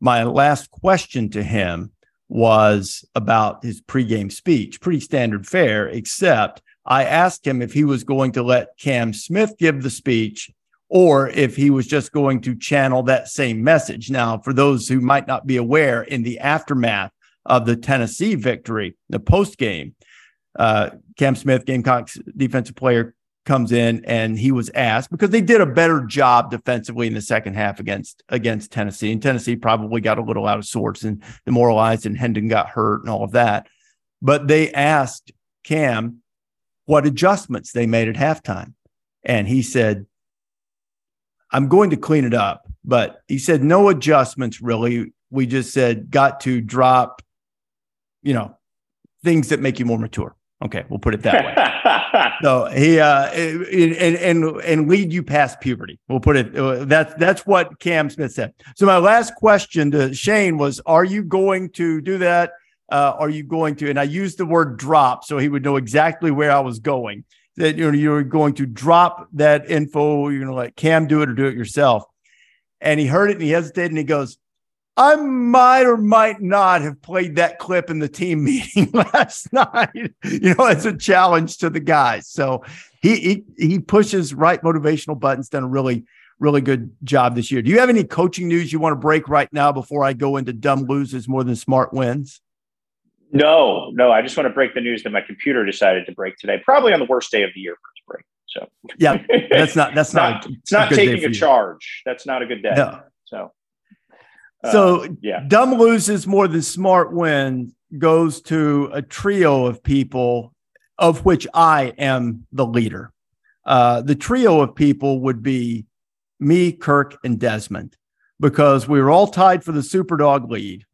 my last question to him was about his pregame speech, pretty standard fare, except I asked him if he was going to let Cam Smith give the speech or if he was just going to channel that same message. Now, for those who might not be aware, in the aftermath of the Tennessee victory, the post game, uh, Cam Smith, Gamecocks defensive player, comes in and he was asked because they did a better job defensively in the second half against against Tennessee. And Tennessee probably got a little out of sorts and demoralized, and Hendon got hurt and all of that. But they asked Cam what adjustments they made at halftime, and he said, "I'm going to clean it up." But he said no adjustments really. We just said got to drop, you know, things that make you more mature. Okay, we'll put it that way. so he uh, and and and lead you past puberty. We'll put it. Uh, that's that's what Cam Smith said. So my last question to Shane was: Are you going to do that? Uh, are you going to? And I used the word drop, so he would know exactly where I was going. That you know you're going to drop that info. You're going to let Cam do it or do it yourself. And he heard it and he hesitated and he goes, I might or might not have played that clip in the team meeting last night, you know, as a challenge to the guys. So he he, he pushes right motivational buttons, done a really, really good job this year. Do you have any coaching news you want to break right now before I go into dumb loses more than smart wins? No, no. I just want to break the news that my computer decided to break today, probably on the worst day of the year for its break. So yeah, that's not that's not, not it's not taking a charge. That's not a good day. No. So so uh, yeah, dumb loses more than smart wins goes to a trio of people, of which I am the leader. Uh, the trio of people would be me, Kirk, and Desmond, because we were all tied for the Superdog lead.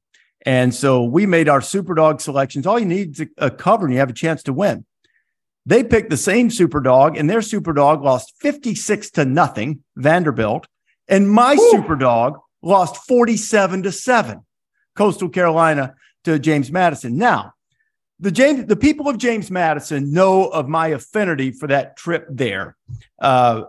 And so we made our Superdog selections. All you need is a, cover and you have a chance to win. They picked the same Superdog, and their Superdog lost 56 to nothing, Vanderbilt. And my Ooh. Superdog lost 47 to 7 coastal carolina to james madison now the james the people of james madison know of my affinity for that trip there uh,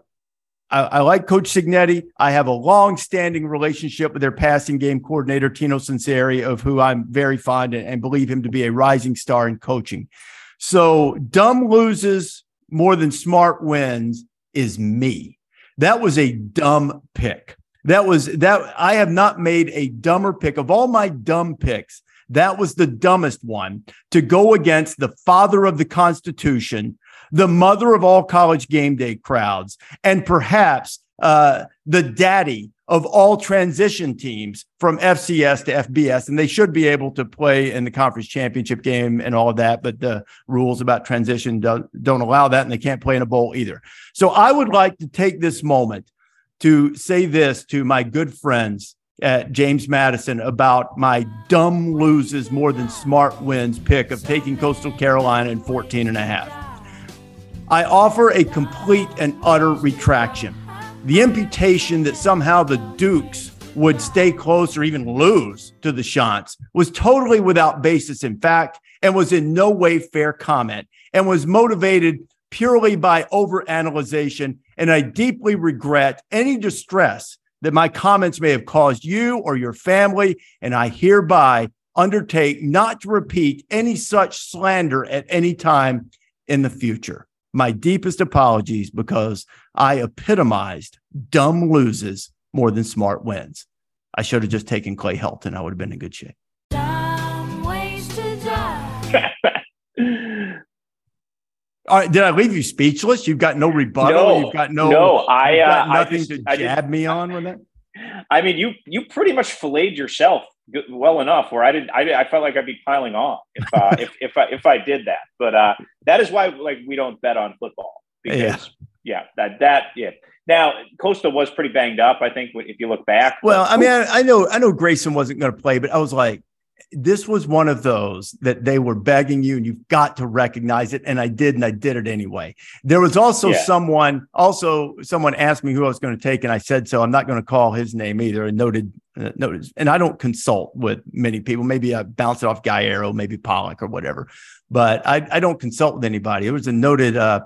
I, I, like coach cignetti. I have a long-standing relationship with their passing game coordinator tino sunseri of who i'm very fond and, and believe him to be a rising star in coaching. So dumb loses more than smart wins is me. That was a dumb pick. That was that I have not made a dumber pick. Of all my dumb picks. That was the dumbest one to go against the father of the Constitution, the mother of all college game day crowds, and perhaps uh, the daddy of all transition teams from FCS to FBS. And they should be able to play in the conference championship game and all of that. But the rules about transition don't, don't allow that. And they can't play in a bowl either. So I would like to take this moment to say this to my good friends at James Madison about my dumb loses more than smart wins pick of taking Coastal Carolina in 14 and a half. I offer a complete and utter retraction. The imputation that somehow the Dukes would stay close or even lose to the Chants was totally without basis in fact and was in no way fair comment and was motivated purely by overanalyzation and I deeply regret any distress that my comments may have caused you or your family. And I hereby undertake not to repeat any such slander at any time in the future. My deepest apologies because I epitomized dumb loses more than smart wins. I should have just taken Clay Helton. I would have been in good shape. All right, did I leave you speechless? You've got no rebuttal. No, you've got no. No, I uh, nothing I just, to jab just, me on with it. I mean, you you pretty much filleted yourself well enough where I did I, I felt like I'd be piling on if uh, if if I, if I did that. But uh, that is why like we don't bet on football because yeah, yeah that that yeah. Now Coastal was pretty banged up. I think if you look back. Well, I mean, I, I know I know Grayson wasn't going to play, but I was like, this was one of those that they were begging you and you've got to recognize it. And i did and i did it anyway. There was also yeah. someone also someone asked me who i was going to take and i said so i'm not going to call his name either and noted uh, noted and i don't consult with many people. Maybe i bounce it off guy arrow maybe pollack or whatever but i, I don't consult with anybody. It was a noted uh,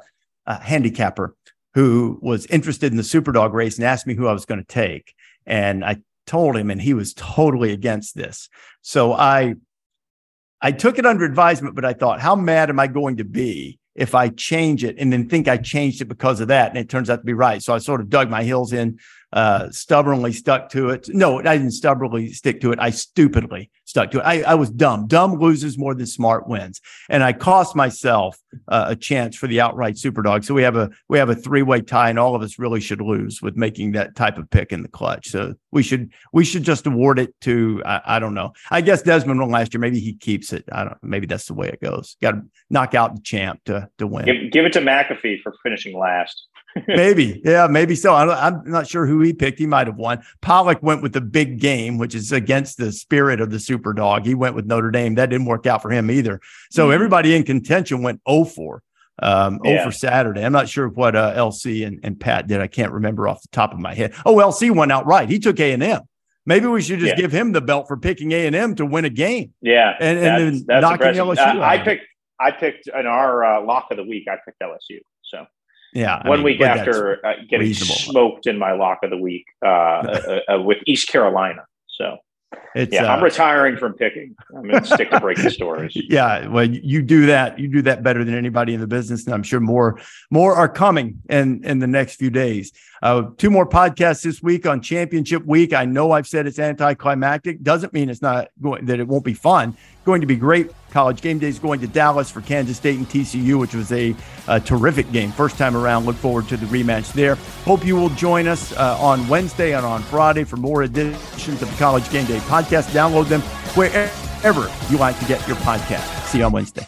uh, handicapper who was interested in the superdog race and asked me who i was going to take. And i told him, and he was totally against this. So I I took it under advisement, but I thought, how mad am I going to be if I change it and then think I changed it because of that? And it turns out to be right. So I sort of dug my heels in uh, stubbornly stuck to it. No, I didn't stubbornly stick to it. I stupidly stuck to it. I, I was dumb. Dumb loses more than smart wins, and I cost myself uh, a chance for the outright super dog. So we have a we have a three way tie, and all of us really should lose with making that type of pick in the clutch. So we should we should just award it to I, I don't know. I guess Desmond won last year. Maybe he keeps it. I don't. Maybe that's the way it goes. Got to knock out the champ to to win. Give, give it to McAfee for finishing last maybe, yeah, maybe so. I'm, not sure who he picked. He might have won. Pollack went with the big game, which is against the spirit of the super dog. He went with Notre Dame. That didn't work out for him either. So mm-hmm. everybody in contention went 0 for. Um, yeah. for Saturday. I'm not sure what uh, LC and, and Pat did. I can't remember off the top of my head. Oh, LC went outright. He took A and M. Maybe we should just yeah. give him the belt for picking A and M to win a game. Yeah, and, and then that's knocking LSU. Uh, I picked. I picked in our uh, lock of the week. I picked LSU. Yeah. I One mean, week after uh, getting reasonable. smoked in my lock of the week uh, uh, uh, with East Carolina. So, it's, yeah, I'm uh, retiring from picking. I'm going to stick to breaking stories. Yeah, well, you do that. You do that better than anybody in the business, and I'm sure more more are coming in in the next few days. Uh, two more podcasts this week on Championship Week. I know I've said it's anticlimactic. Doesn't mean it's not going that it won't be fun going to be great. College game day is going to Dallas for Kansas State and TCU, which was a, a terrific game first time around. Look forward to the rematch there. Hope you will join us uh, on Wednesday and on Friday for more editions of the College Game Day podcast. Download them wherever you like to get your podcast. See you on Wednesday.